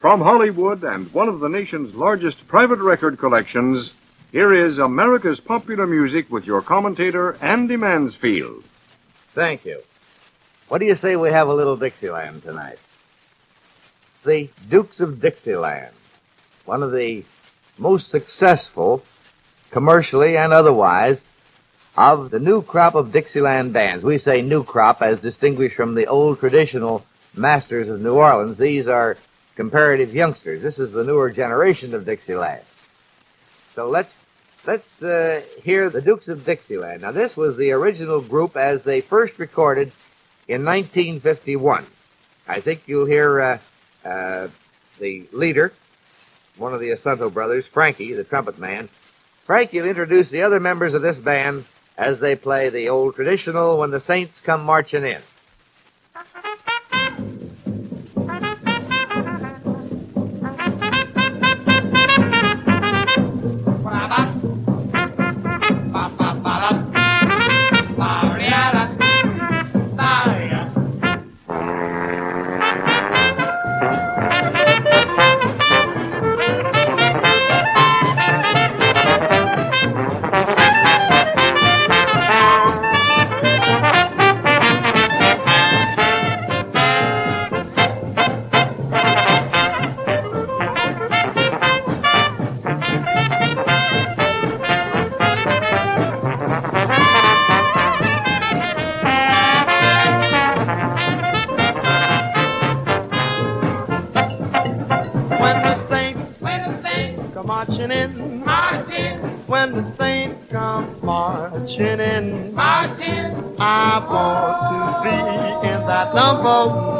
From Hollywood and one of the nation's largest private record collections, here is America's Popular Music with your commentator, Andy Mansfield. Thank you. What do you say we have a little Dixieland tonight? The Dukes of Dixieland, one of the most successful, commercially and otherwise, of the new crop of Dixieland bands. We say new crop as distinguished from the old traditional masters of New Orleans. These are comparative youngsters. This is the newer generation of Dixieland. So let's let's uh, hear the Dukes of Dixieland. Now this was the original group as they first recorded in 1951. I think you'll hear uh, uh, the leader, one of the Assunto brothers, Frankie, the trumpet man. Frankie will introduce the other members of this band as they play the old traditional When the Saints Come Marching In.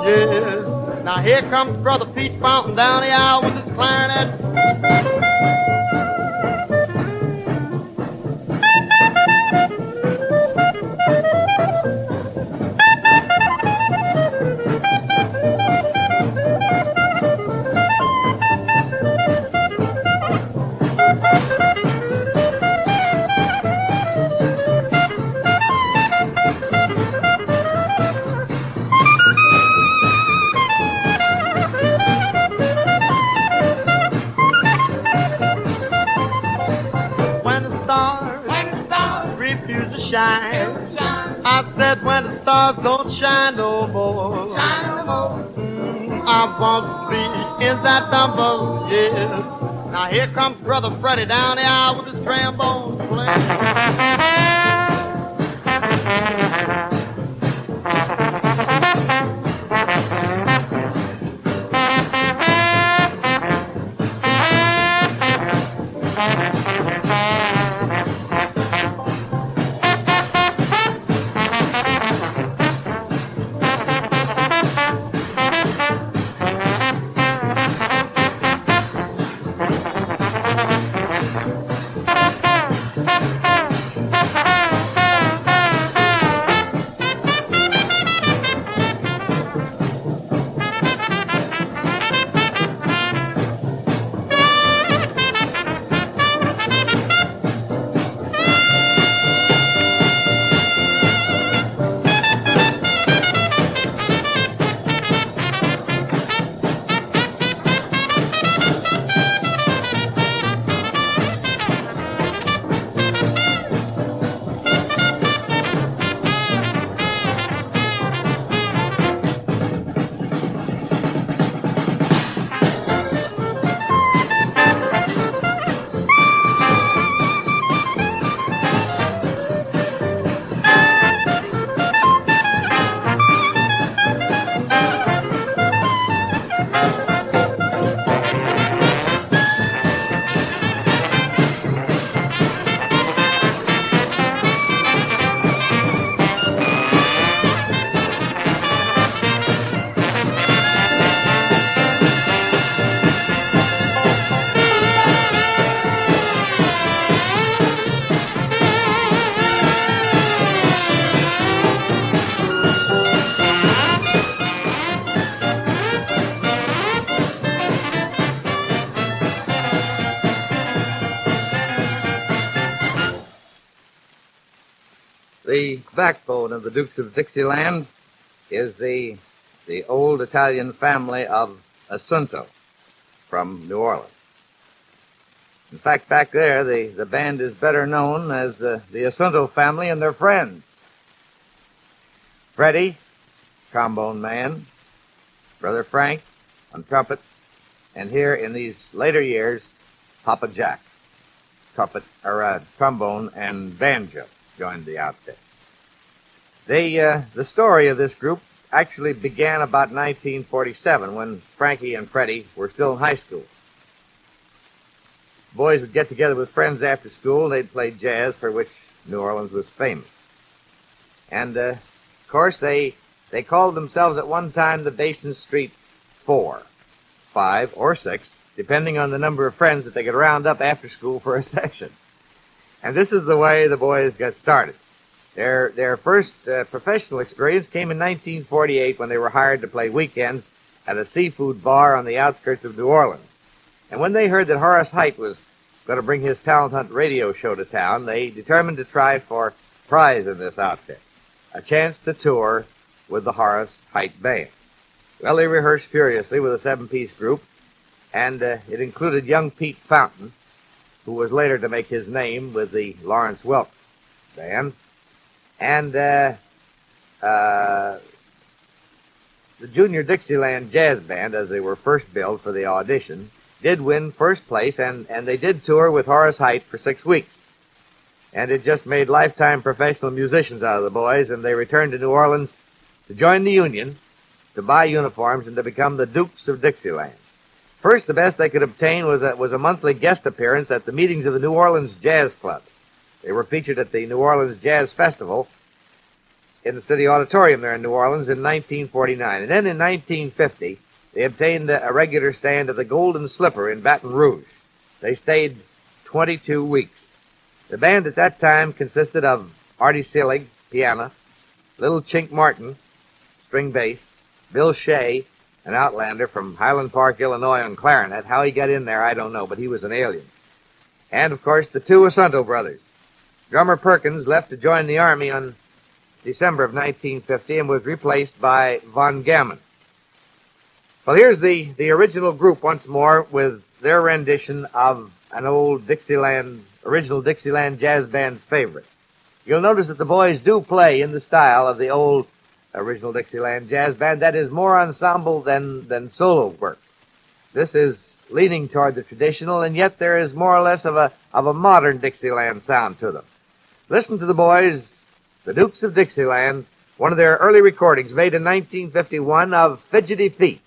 Yes. Now here comes Brother Pete Fountain down the aisle with his clarinet. Stars don't shine no more, shine no more. Mm, I won't be in that number, yes. Now here comes Brother Freddie down the aisle with his trombone playing. The backbone of the Dukes of Dixieland is the the old Italian family of Assunto. from New Orleans. In fact, back there, the, the band is better known as the, the Assunto family and their friends. Freddie, trombone man, Brother Frank on trumpet, and here in these later years, Papa Jack, trumpet, or uh, trombone and banjo joined the outfit. They, uh, the story of this group actually began about 1947 when Frankie and Freddie were still in high school. Boys would get together with friends after school. They'd play jazz, for which New Orleans was famous. And, uh, of course, they they called themselves at one time the Basin Street Four, five, or six, depending on the number of friends that they could round up after school for a session. And this is the way the boys got started. Their their first uh, professional experience came in 1948 when they were hired to play weekends at a seafood bar on the outskirts of New Orleans. And when they heard that Horace Heidt was going to bring his talent hunt radio show to town, they determined to try for prize in this outfit, a chance to tour with the Horace Heidt Band. Well, they rehearsed furiously with a seven-piece group, and uh, it included young Pete Fountain, who was later to make his name with the Lawrence Welk Band, and uh, uh, the Junior Dixieland Jazz Band, as they were first billed for the audition, did win first place, and, and they did tour with Horace Heidt for six weeks. And it just made lifetime professional musicians out of the boys, and they returned to New Orleans to join the Union, to buy uniforms, and to become the Dukes of Dixieland. First, the best they could obtain was a, was a monthly guest appearance at the meetings of the New Orleans Jazz Club. They were featured at the New Orleans Jazz Festival in the City Auditorium there in New Orleans in 1949. And then in 1950, they obtained a regular stand at the Golden Slipper in Baton Rouge. They stayed 22 weeks. The band at that time consisted of Artie Seelig, piano, Little Chink Martin, string bass, Bill Shea, an outlander from Highland Park, Illinois on clarinet. How he got in there, I don't know, but he was an alien. And, of course, the two Assunto brothers. Drummer Perkins left to join the Army on December of 1950 and was replaced by Von Gammon. Well, here's the, the original group once more with their rendition of an old Dixieland, original Dixieland jazz band favorite. You'll notice that the boys do play in the style of the old original Dixieland jazz band. That is more ensemble than, than solo work. This is leaning toward the traditional, and yet there is more or less of a, of a modern Dixieland sound to them. Listen to the boys, the Dukes of Dixieland, one of their early recordings made in 1951 of Fidgety Feet.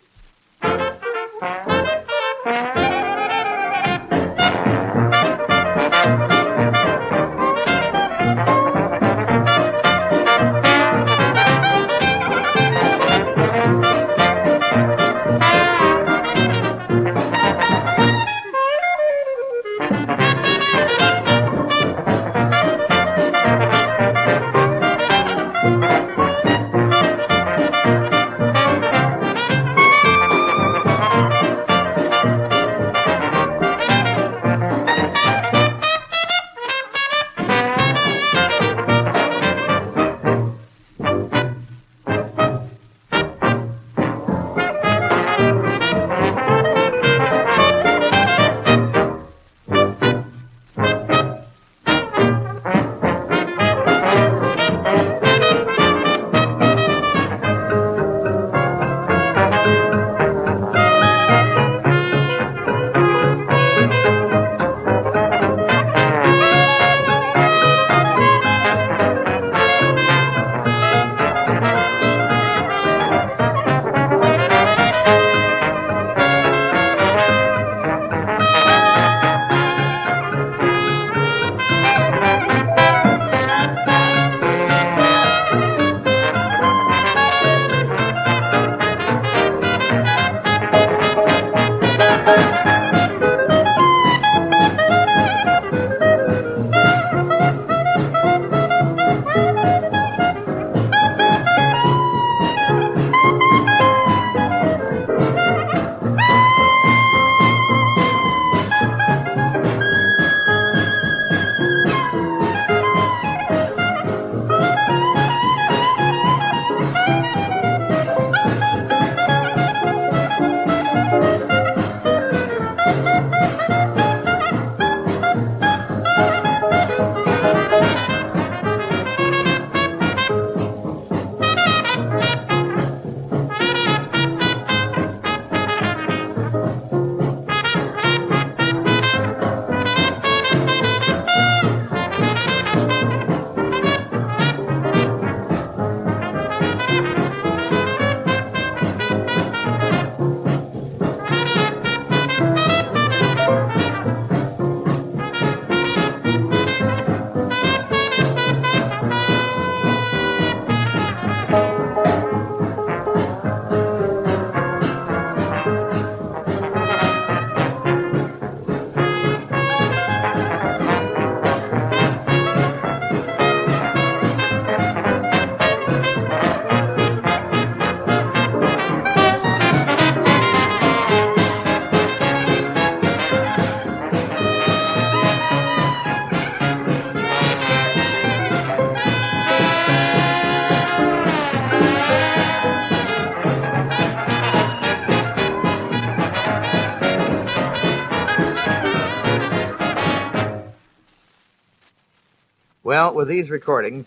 Well, with these recordings,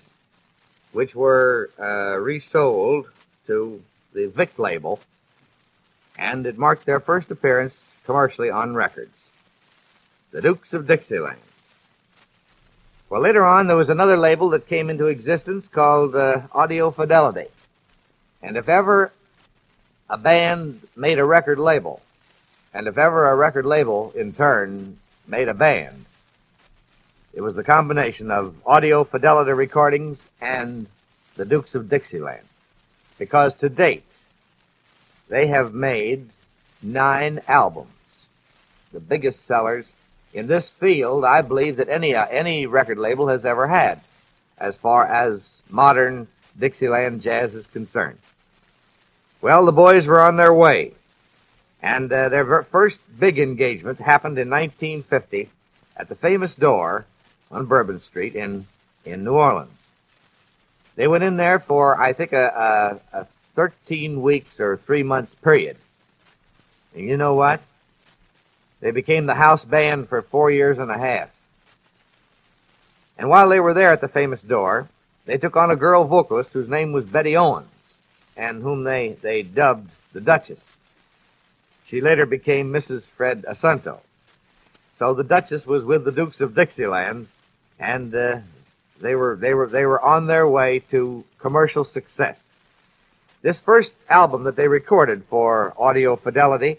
which were uh, resold to the Vic label, and it marked their first appearance commercially on records. The Dukes of Dixieland. Well, later on, there was another label that came into existence called uh, Audio Fidelity. And if ever a band made a record label, and if ever a record label, in turn, made a band, it was the combination of Audio Fidelity recordings and the Dukes of Dixieland. Because to date, they have made nine albums, the biggest sellers in this field, I believe that any uh, any record label has ever had, as far as modern Dixieland jazz is concerned. Well, the boys were on their way, and uh, their first big engagement happened in 1950 at the famous door on Bourbon Street in in New Orleans. They went in there for I think a, a, a 13 weeks or three months period. And you know what? They became the house band for four years and a half. And while they were there at the famous door, they took on a girl vocalist whose name was Betty Owens, and whom they, they dubbed the Duchess. She later became Mrs. Fred Assunto. So the Duchess was with the Dukes of Dixieland, and uh, they were they were they were on their way to commercial success. This first album that they recorded for Audio Fidelity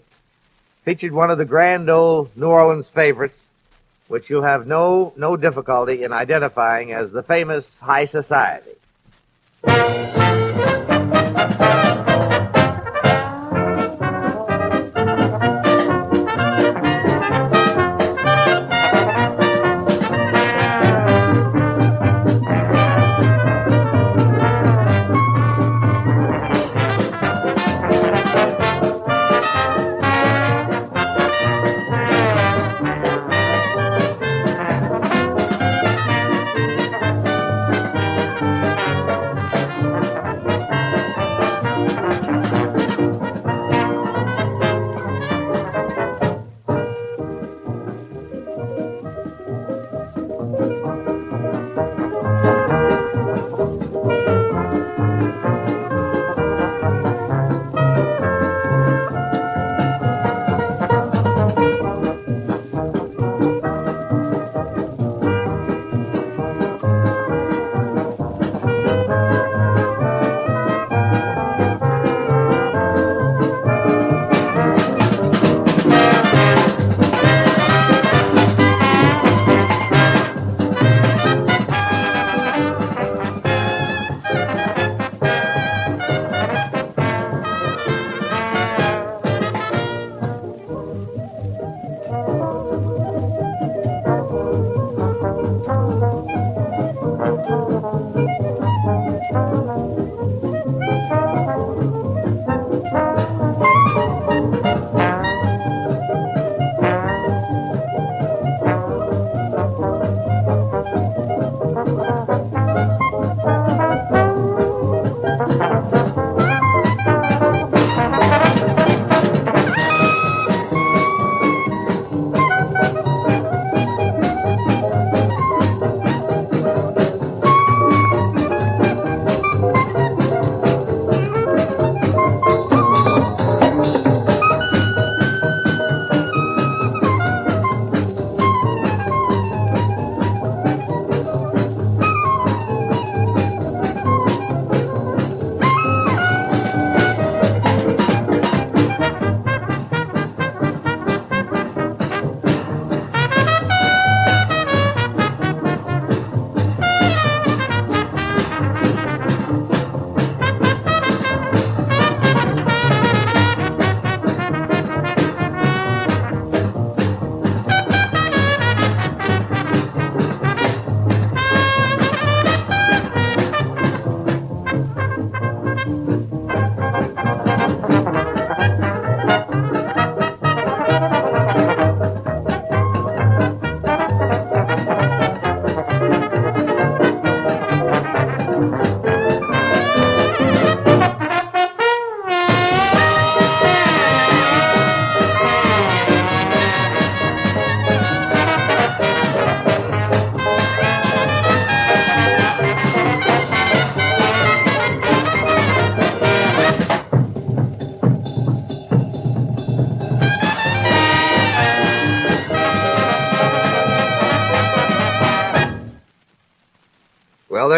featured one of the grand old New Orleans favorites, which you'll have no, no difficulty in identifying as the famous High Society.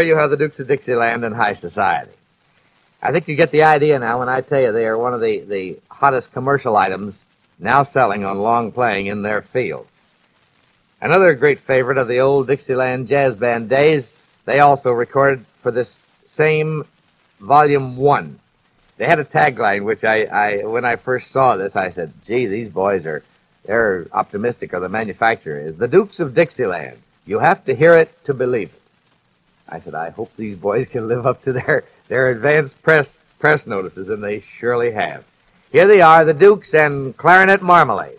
Well, there you have the Dukes of Dixieland in high society. I think you get the idea now when I tell you they are one of the, the hottest commercial items now selling on long playing in their field. Another great favorite of the old Dixieland jazz band days, they also recorded for this same volume one. They had a tagline which I, I when I first saw this, I said, gee, these boys are they're optimistic or the manufacturer is. The Dukes of Dixieland. You have to hear it to believe it. I said, I hope these boys can live up to their, their advanced press press notices, and they surely have. Here they are, the Dukes and Clarinet Marmalade.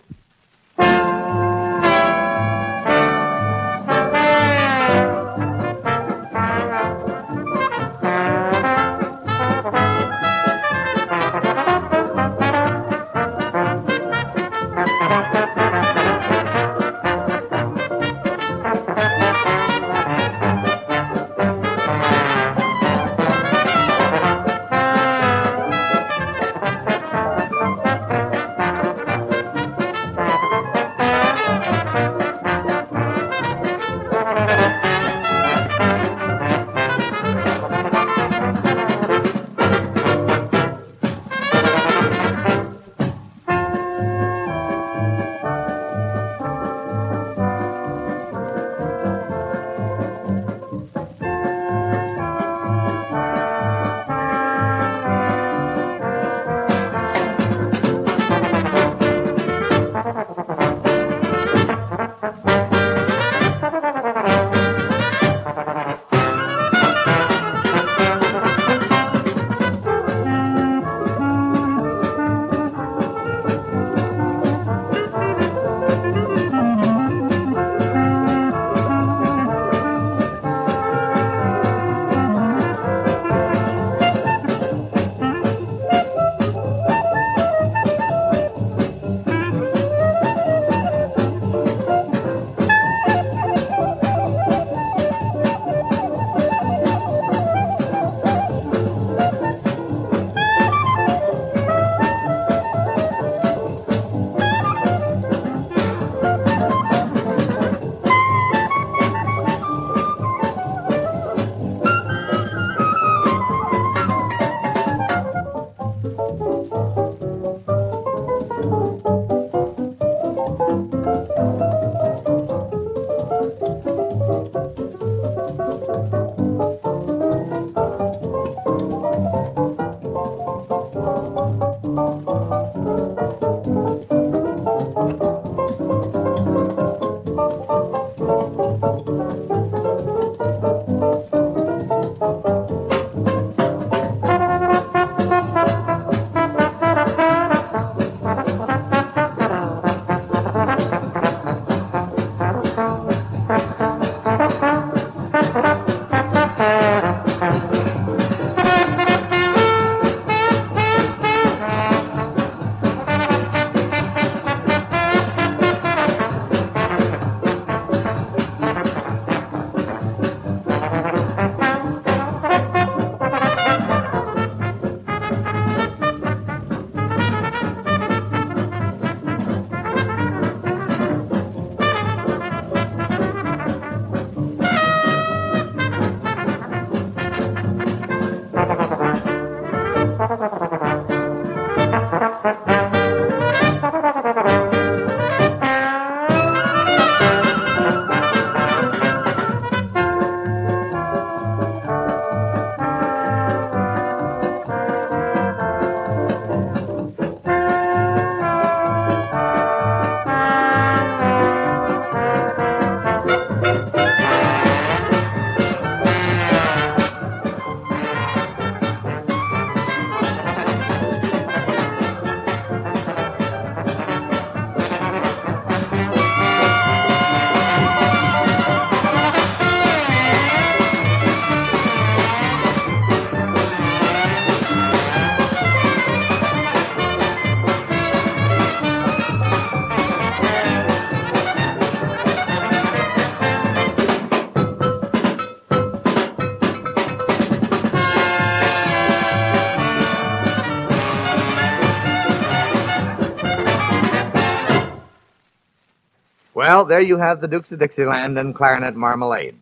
There you have the Dukes of Dixieland and Clarinet Marmalade.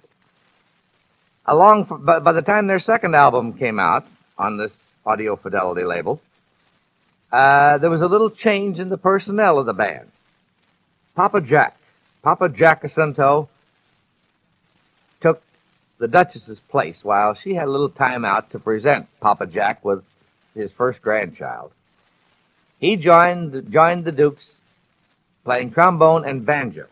along f- by, by the time their second album came out on this Audio Fidelity label, uh, there was a little change in the personnel of the band. Papa Jack, Papa Jack Assunto, took the Duchess's place while she had a little time out to present Papa Jack with his first grandchild. He joined joined the Dukes playing trombone and banjo.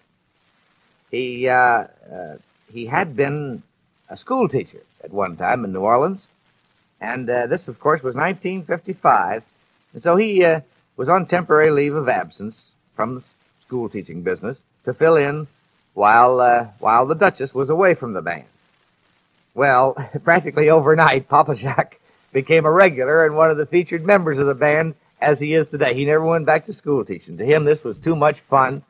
He uh, uh, he had been a school teacher at one time in New Orleans, and uh, this, of course, was 1955, and so he uh, was on temporary leave of absence from the school teaching business to fill in while uh, while the Duchess was away from the band. Well, practically overnight, Papa Jack became a regular and one of the featured members of the band as he is today. He never went back to school teaching. To him, this was too much fun.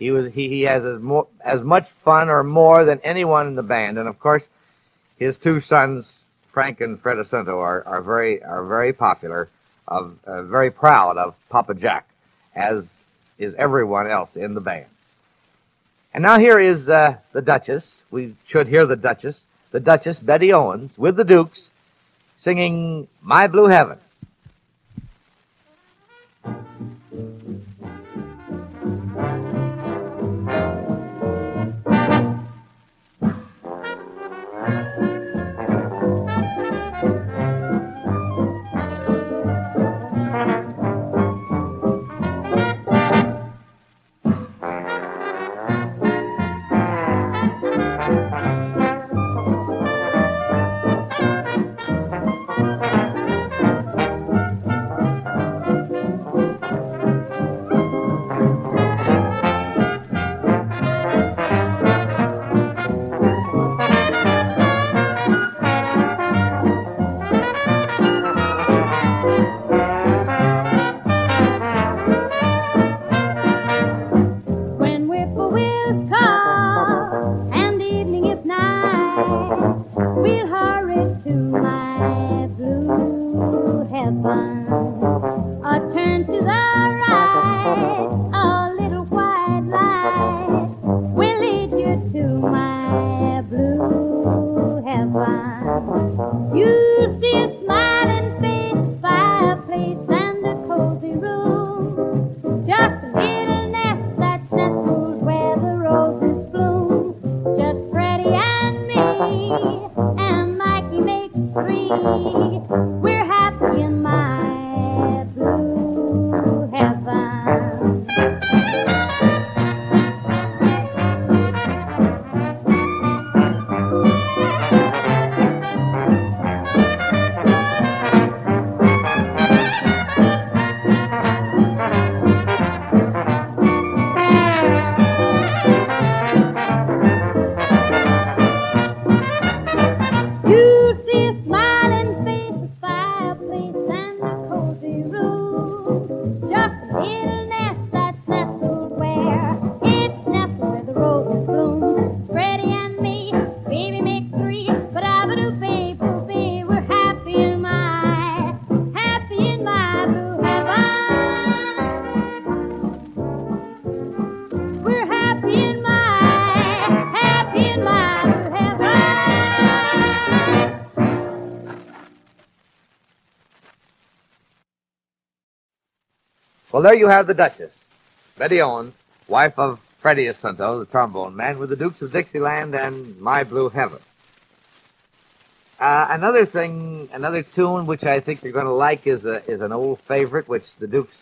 He was he, he has as more as much fun or more than anyone in the band, and of course, his two sons, Frank and Fred Assunto, are, are very are very popular, of uh, very proud of Papa Jack, as is everyone else in the band. And now here is uh, the Duchess. We should hear the Duchess, the Duchess Betty Owens, with the Dukes, singing "My Blue Heaven." Well, there you have the Duchess, Betty Owens, wife of Freddie Assunto, the trombone man, with the Dukes of Dixieland and My Blue Heaven. Uh, another thing, another tune which I think you're going to like is a, is an old favorite, which the Dukes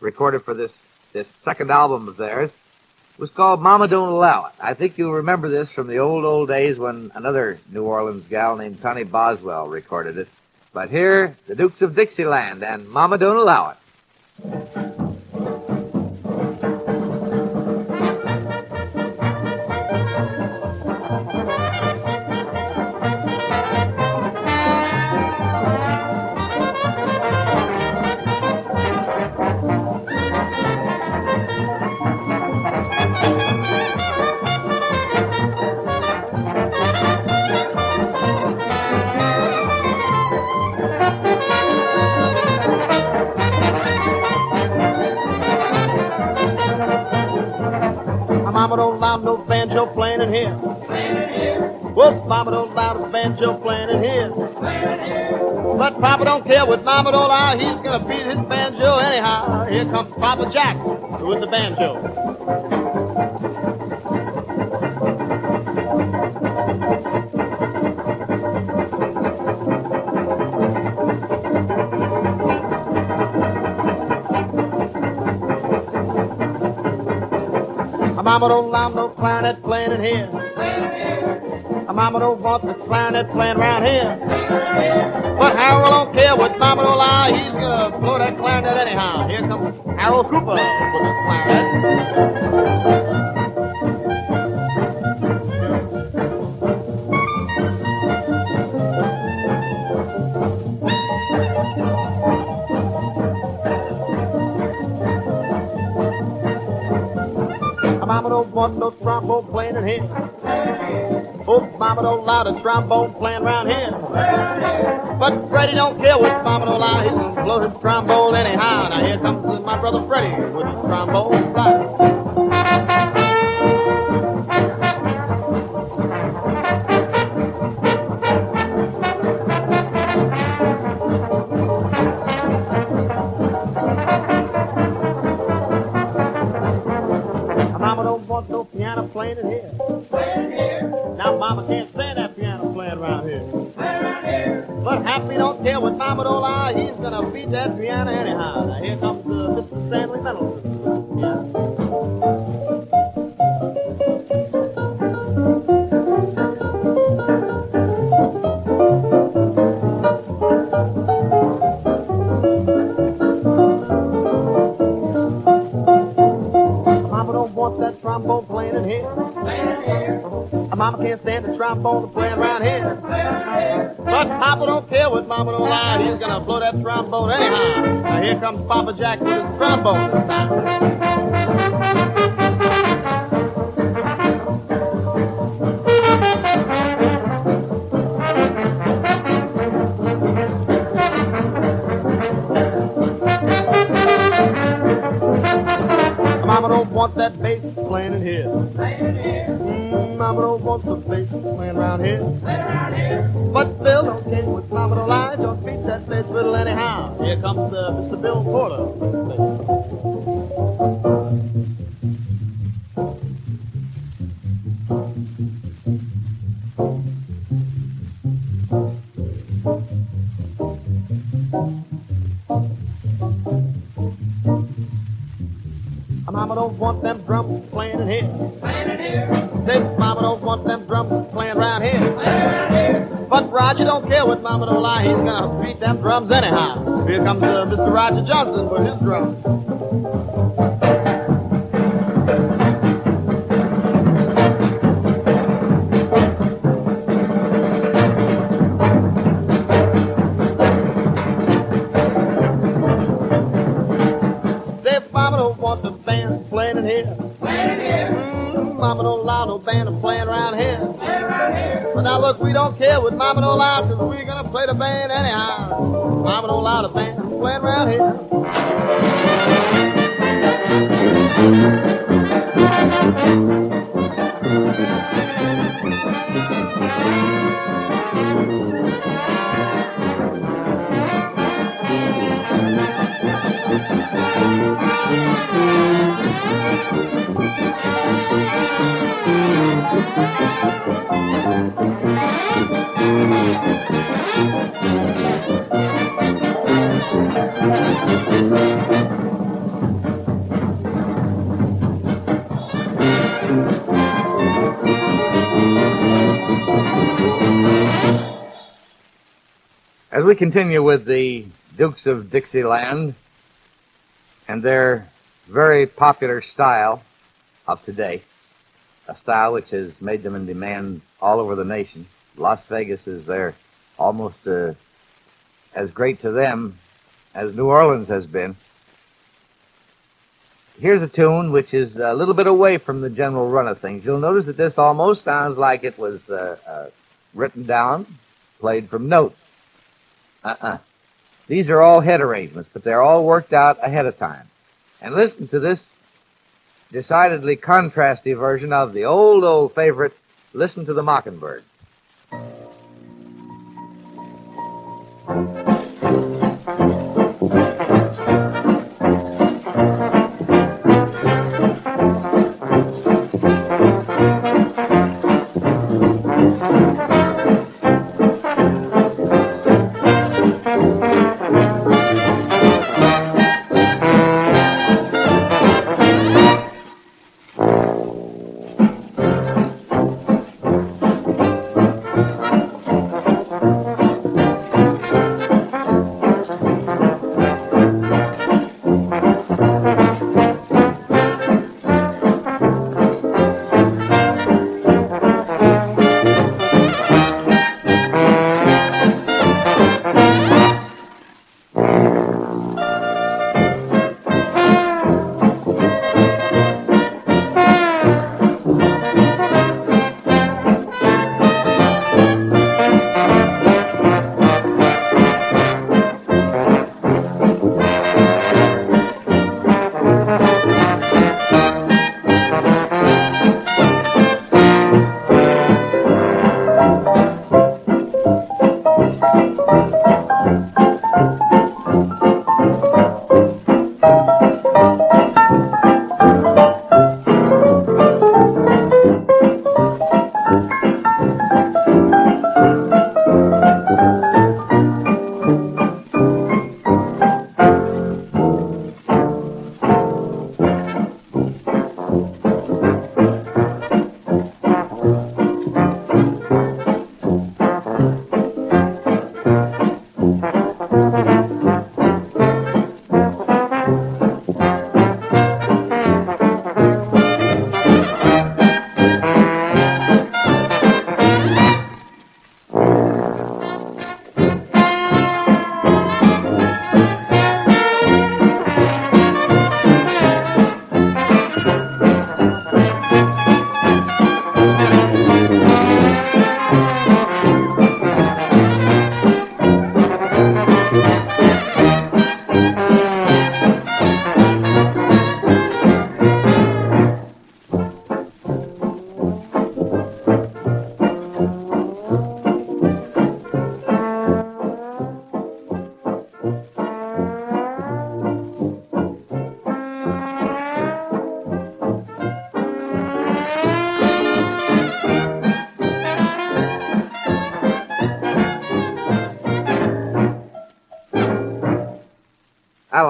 recorded for this this second album of theirs. It was called "Mama Don't Allow It." I think you'll remember this from the old old days when another New Orleans gal named Connie Boswell recorded it. But here, the Dukes of Dixieland and "Mama Don't Allow It." My mama Care what Mama allow. He's gonna beat his banjo anyhow. Here comes Papa Jack with the banjo. Mama don't allow no clarinet playing in here. Mama don't want the clarinet playing around here. But Harold don't care what mama don't allow. He's gonna blow that clarinet anyhow. Here comes Harold Cooper with his clarinet. Mama don't want no trombone playing in here. Oh, mama don't allow the trombone playing around here. But Freddie don't care what mama don't allow. He's gonna blow his trombone anyhow. Now here comes my brother Freddie with his trombone fly. Don't care what mama don't care what Mama don't allow. He's gonna blow that trombone anyhow. Now here comes Papa Jack with his trombone this time. 架子。We continue with the Dukes of Dixieland and their very popular style of today, a style which has made them in demand all over the nation. Las Vegas is there almost uh, as great to them as New Orleans has been. Here's a tune which is a little bit away from the general run of things. You'll notice that this almost sounds like it was uh, uh, written down, played from notes. Uh-uh. These are all head arrangements, but they're all worked out ahead of time. And listen to this decidedly contrasty version of the old, old favorite, Listen to the Mockingbird.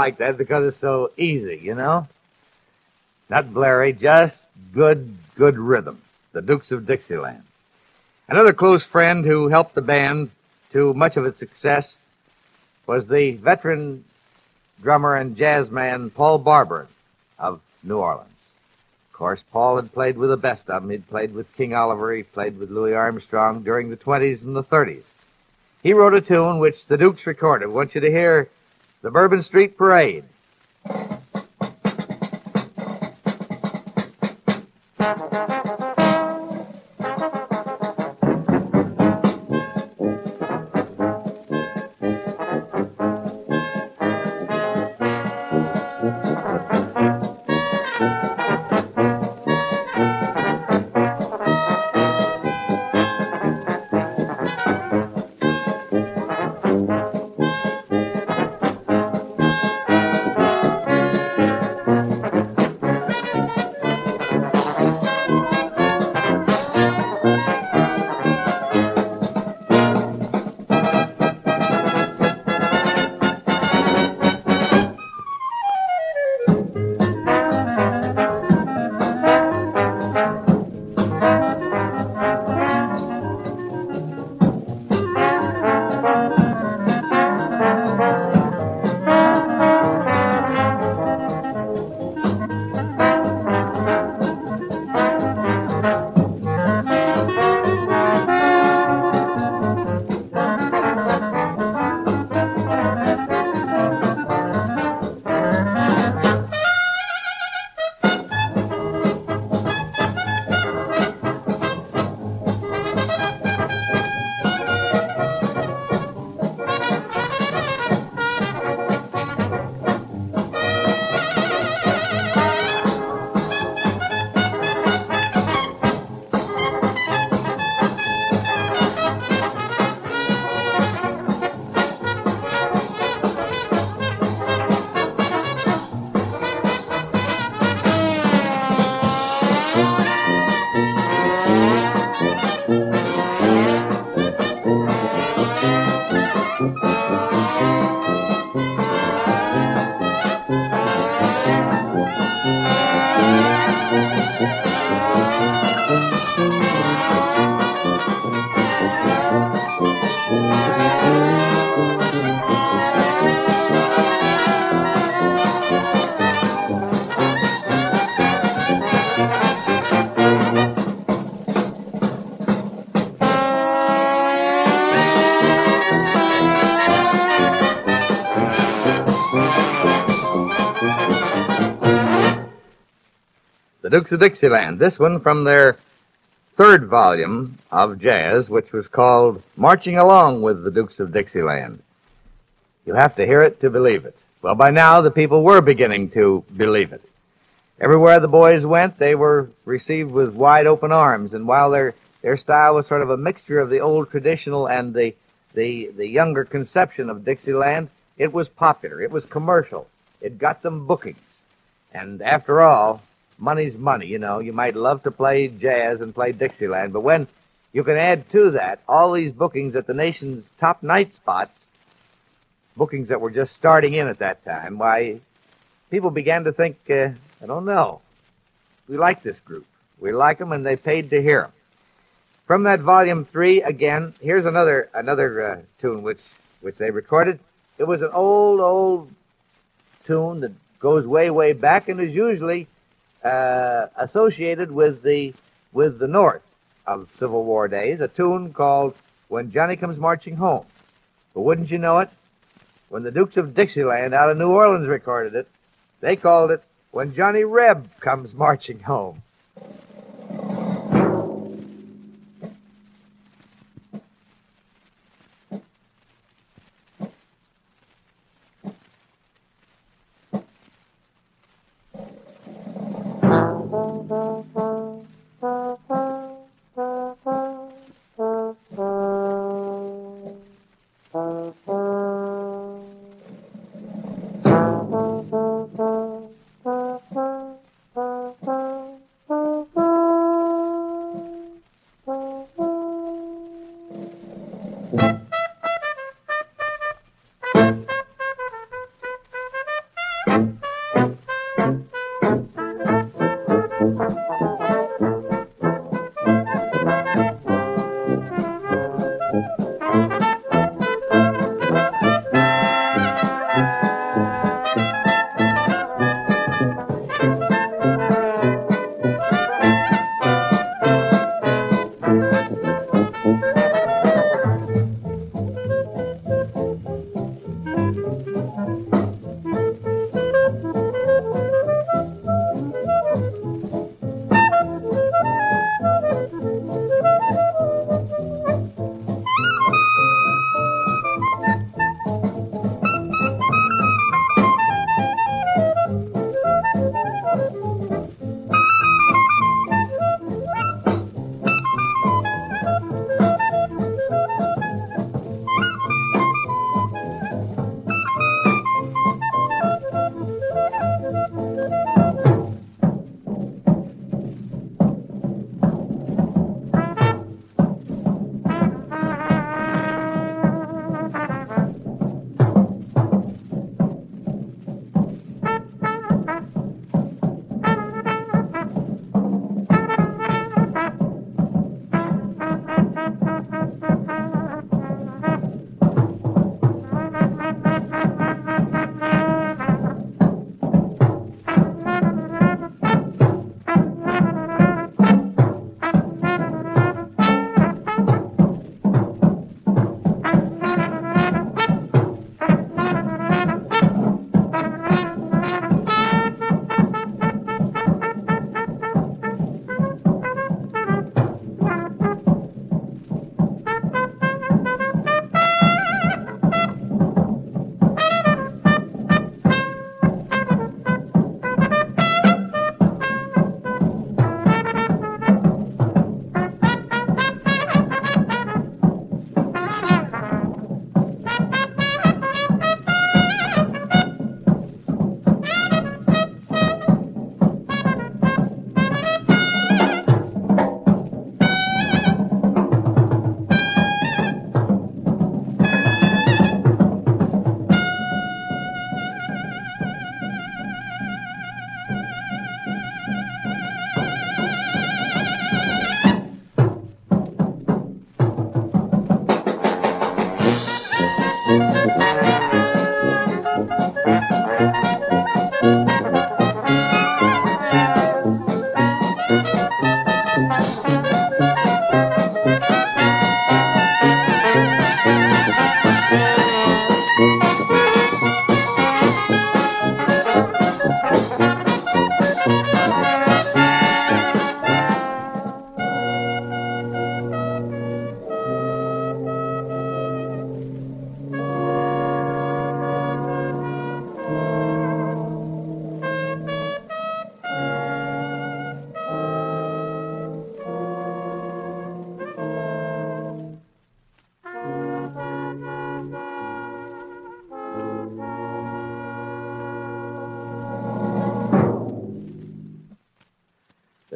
Like that because it's so easy, you know? Not blurry, just good, good rhythm. The Dukes of Dixieland. Another close friend who helped the band to much of its success was the veteran drummer and jazz man Paul Barbarin of New Orleans. Of course, Paul had played with the best of them. He'd played with King Oliver, he played with Louis Armstrong during the 20s and the 30s. He wrote a tune which the Dukes recorded. I want you to hear the Bourbon Street Parade. Dukes of Dixieland. This one from their third volume of jazz, which was called Marching Along with the Dukes of Dixieland. You'll have to hear it to believe it. Well, by now, the people were beginning to believe it. Everywhere the boys went, they were received with wide open arms, and while their, their style was sort of a mixture of the old traditional and the, the, the younger conception of Dixieland, it was popular. It was commercial. It got them bookings. And after all, money's money, you know. You might love to play jazz and play Dixieland, but when you can add to that all these bookings at the nation's top night spots, bookings that were just starting in at that time, why, people began to think, uh, I don't know. We like this group. We like them, and they paid to hear them. From that volume three, again, here's another another uh, tune which which they recorded. It was an old old tune that goes way way back and is usually uh, associated with the with the North of Civil War days. A tune called "When Johnny Comes Marching Home." But wouldn't you know it? When the Dukes of Dixieland out of New Orleans recorded it, they called it "When Johnny Reb Comes Marching Home."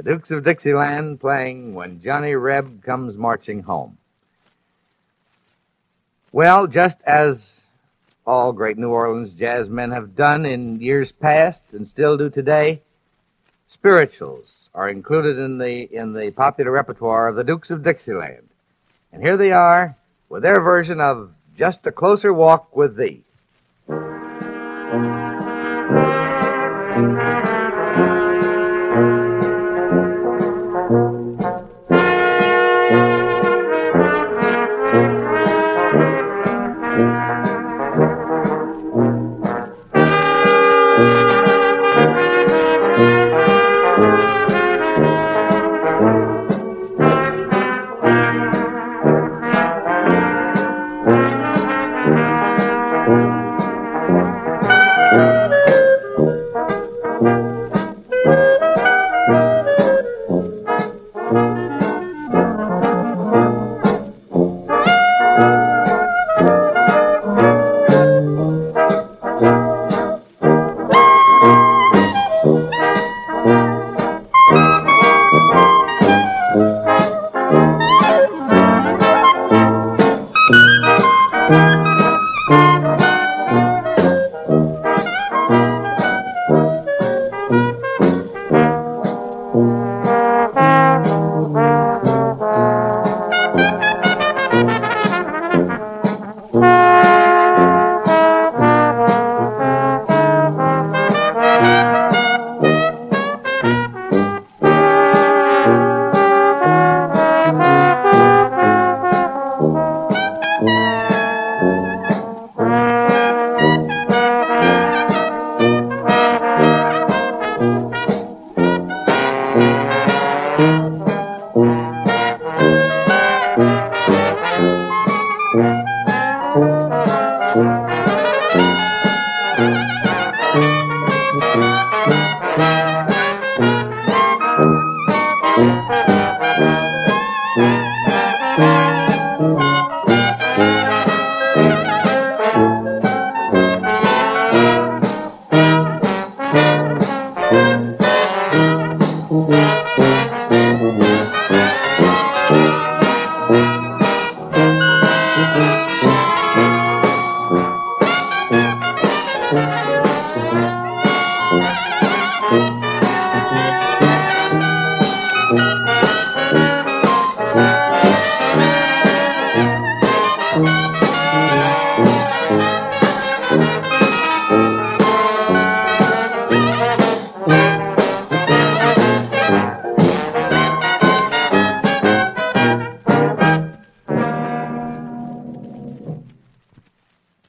Dukes of Dixieland playing When Johnny Reb Comes Marching Home. Well, just as all great New Orleans jazz men have done in years past and still do today, spirituals are included in the in the popular repertoire of the Dukes of Dixieland. And here they are with their version of Just a Closer Walk with Thee.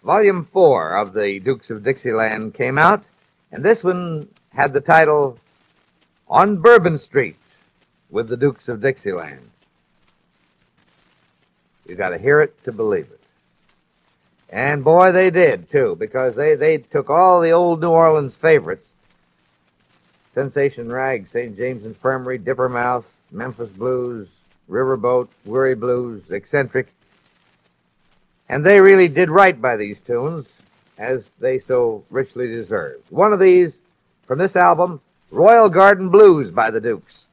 Volume 4 of the Dukes of Dixieland came out, and this one had the title On Bourbon Street with the Dukes of Dixieland. You got to hear it to believe it. And boy, they did too, because they, they took all the old New Orleans favorites Sensation Rag, St. James Infirmary, Dippermouth, Memphis Blues, Riverboat, Weary Blues, Eccentric, and they really did right by these tunes, as they so richly deserved. One of these, from this album, Royal Garden Blues by the Dukes.